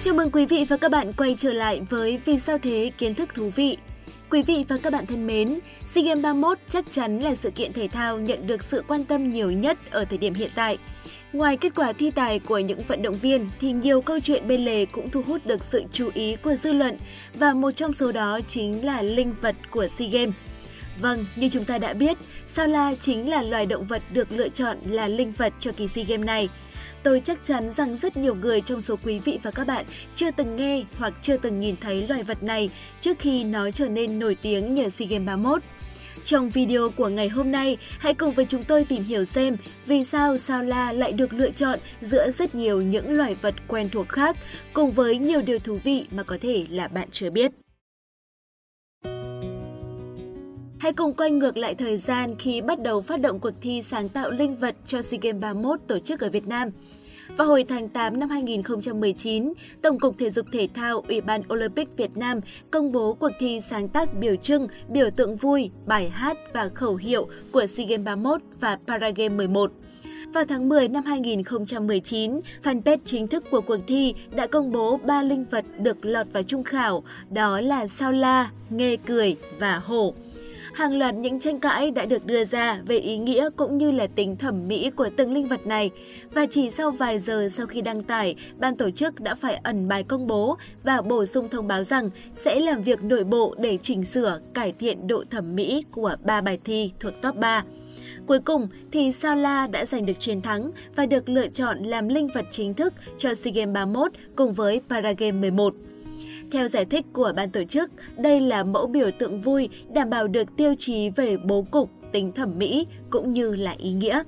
Chào mừng quý vị và các bạn quay trở lại với Vì sao thế kiến thức thú vị. Quý vị và các bạn thân mến, SEA Games 31 chắc chắn là sự kiện thể thao nhận được sự quan tâm nhiều nhất ở thời điểm hiện tại. Ngoài kết quả thi tài của những vận động viên thì nhiều câu chuyện bên lề cũng thu hút được sự chú ý của dư luận và một trong số đó chính là linh vật của SEA Games. Vâng, như chúng ta đã biết, sao la chính là loài động vật được lựa chọn là linh vật cho kỳ SEA Games này. Tôi chắc chắn rằng rất nhiều người trong số quý vị và các bạn chưa từng nghe hoặc chưa từng nhìn thấy loài vật này trước khi nó trở nên nổi tiếng nhờ SEA Games 31. Trong video của ngày hôm nay, hãy cùng với chúng tôi tìm hiểu xem vì sao sao la lại được lựa chọn giữa rất nhiều những loài vật quen thuộc khác, cùng với nhiều điều thú vị mà có thể là bạn chưa biết. Hãy cùng quay ngược lại thời gian khi bắt đầu phát động cuộc thi sáng tạo linh vật cho SEA Games 31 tổ chức ở Việt Nam. Vào hồi tháng 8 năm 2019, Tổng cục Thể dục Thể thao Ủy ban Olympic Việt Nam công bố cuộc thi sáng tác biểu trưng, biểu tượng vui, bài hát và khẩu hiệu của SEA Games 31 và Paragame 11. Vào tháng 10 năm 2019, fanpage chính thức của cuộc thi đã công bố 3 linh vật được lọt vào trung khảo, đó là sao la, nghê cười và hổ hàng loạt những tranh cãi đã được đưa ra về ý nghĩa cũng như là tính thẩm mỹ của từng linh vật này. Và chỉ sau vài giờ sau khi đăng tải, ban tổ chức đã phải ẩn bài công bố và bổ sung thông báo rằng sẽ làm việc nội bộ để chỉnh sửa, cải thiện độ thẩm mỹ của ba bài thi thuộc top 3. Cuối cùng thì Sao La đã giành được chiến thắng và được lựa chọn làm linh vật chính thức cho SEA Games 31 cùng với Paragame 11. Theo giải thích của ban tổ chức, đây là mẫu biểu tượng vui đảm bảo được tiêu chí về bố cục, tính thẩm mỹ cũng như là ý nghĩa.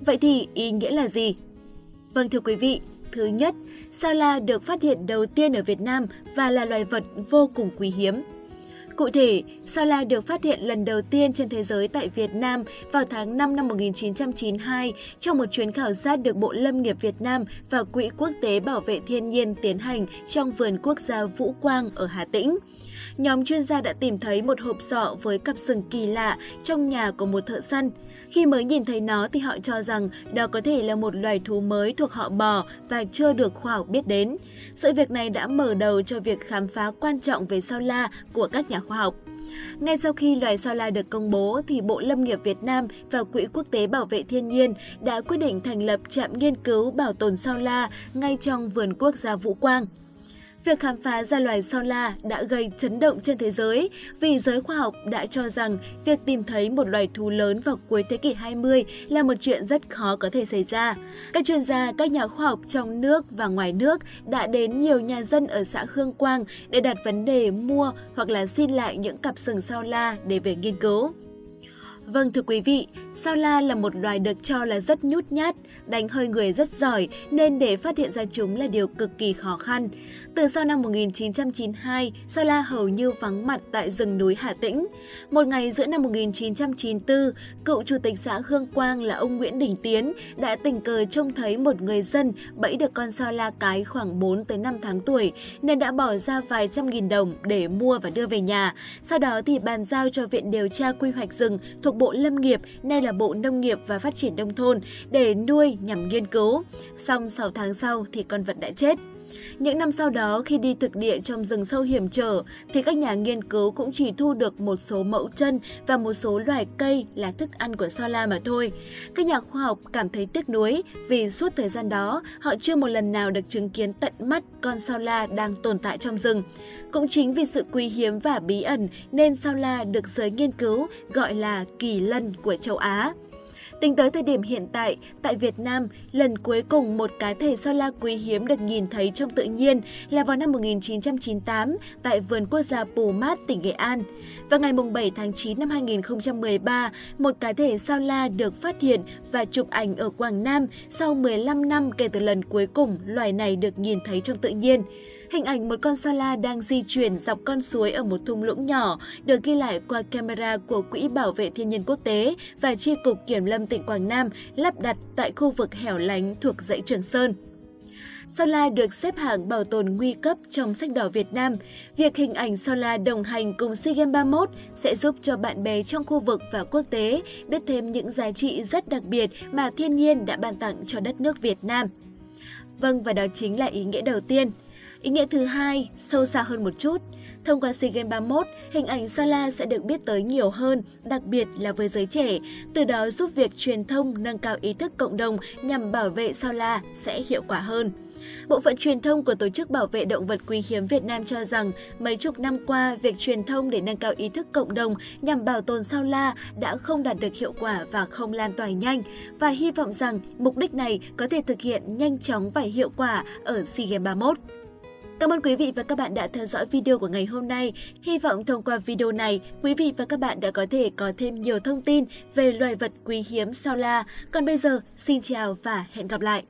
Vậy thì ý nghĩa là gì? Vâng thưa quý vị, thứ nhất, sao la được phát hiện đầu tiên ở Việt Nam và là loài vật vô cùng quý hiếm. Cụ thể, sao la được phát hiện lần đầu tiên trên thế giới tại Việt Nam vào tháng 5 năm 1992 trong một chuyến khảo sát được Bộ Lâm nghiệp Việt Nam và Quỹ Quốc tế Bảo vệ Thiên nhiên tiến hành trong vườn quốc gia Vũ Quang ở Hà Tĩnh nhóm chuyên gia đã tìm thấy một hộp sọ với cặp sừng kỳ lạ trong nhà của một thợ săn. Khi mới nhìn thấy nó thì họ cho rằng đó có thể là một loài thú mới thuộc họ bò và chưa được khoa học biết đến. Sự việc này đã mở đầu cho việc khám phá quan trọng về sao la của các nhà khoa học. Ngay sau khi loài sao la được công bố, thì Bộ Lâm nghiệp Việt Nam và Quỹ Quốc tế Bảo vệ Thiên nhiên đã quyết định thành lập trạm nghiên cứu bảo tồn sao la ngay trong vườn quốc gia Vũ Quang. Việc khám phá ra loài sao la đã gây chấn động trên thế giới vì giới khoa học đã cho rằng việc tìm thấy một loài thú lớn vào cuối thế kỷ 20 là một chuyện rất khó có thể xảy ra. Các chuyên gia, các nhà khoa học trong nước và ngoài nước đã đến nhiều nhà dân ở xã Hương Quang để đặt vấn đề mua hoặc là xin lại những cặp sừng sao la để về nghiên cứu. Vâng thưa quý vị, sao la là một loài được cho là rất nhút nhát, đánh hơi người rất giỏi nên để phát hiện ra chúng là điều cực kỳ khó khăn. Từ sau năm 1992, sao la hầu như vắng mặt tại rừng núi Hà Tĩnh. Một ngày giữa năm 1994, cựu chủ tịch xã Hương Quang là ông Nguyễn Đình Tiến đã tình cờ trông thấy một người dân bẫy được con sao la cái khoảng 4 tới 5 tháng tuổi nên đã bỏ ra vài trăm nghìn đồng để mua và đưa về nhà. Sau đó thì bàn giao cho Viện Điều tra Quy hoạch rừng thuộc Bộ Lâm nghiệp, nay là Bộ Nông nghiệp và Phát triển Nông thôn, để nuôi nhằm nghiên cứu. Xong 6 tháng sau thì con vật đã chết. Những năm sau đó, khi đi thực địa trong rừng sâu hiểm trở, thì các nhà nghiên cứu cũng chỉ thu được một số mẫu chân và một số loài cây là thức ăn của sao la mà thôi. Các nhà khoa học cảm thấy tiếc nuối vì suốt thời gian đó, họ chưa một lần nào được chứng kiến tận mắt con sao la đang tồn tại trong rừng. Cũng chính vì sự quý hiếm và bí ẩn nên sao la được giới nghiên cứu gọi là kỳ lân của châu Á. Tính tới thời điểm hiện tại, tại Việt Nam, lần cuối cùng một cá thể sao la quý hiếm được nhìn thấy trong tự nhiên là vào năm 1998 tại vườn quốc gia Pù Mát, tỉnh Nghệ An. Vào ngày 7 tháng 9 năm 2013, một cá thể sao la được phát hiện và chụp ảnh ở Quảng Nam sau 15 năm kể từ lần cuối cùng loài này được nhìn thấy trong tự nhiên. Hình ảnh một con sao la đang di chuyển dọc con suối ở một thung lũng nhỏ được ghi lại qua camera của Quỹ Bảo vệ Thiên nhiên Quốc tế và Tri Cục Kiểm lâm tỉnh Quảng Nam lắp đặt tại khu vực hẻo lánh thuộc dãy Trường Sơn. Sao La được xếp hạng bảo tồn nguy cấp trong sách đỏ Việt Nam. Việc hình ảnh Sao La đồng hành cùng SEA Games 31 sẽ giúp cho bạn bè trong khu vực và quốc tế biết thêm những giá trị rất đặc biệt mà thiên nhiên đã ban tặng cho đất nước Việt Nam. Vâng và đó chính là ý nghĩa đầu tiên – Ý nghĩa thứ hai, sâu xa hơn một chút. Thông qua SEA Games 31, hình ảnh Sao La sẽ được biết tới nhiều hơn, đặc biệt là với giới trẻ, từ đó giúp việc truyền thông nâng cao ý thức cộng đồng nhằm bảo vệ Sao La sẽ hiệu quả hơn. Bộ phận truyền thông của Tổ chức Bảo vệ Động vật Quý hiếm Việt Nam cho rằng mấy chục năm qua, việc truyền thông để nâng cao ý thức cộng đồng nhằm bảo tồn sao la đã không đạt được hiệu quả và không lan tỏa nhanh và hy vọng rằng mục đích này có thể thực hiện nhanh chóng và hiệu quả ở SEA Games 31. Cảm ơn quý vị và các bạn đã theo dõi video của ngày hôm nay. Hy vọng thông qua video này, quý vị và các bạn đã có thể có thêm nhiều thông tin về loài vật quý hiếm sao la. Còn bây giờ, xin chào và hẹn gặp lại!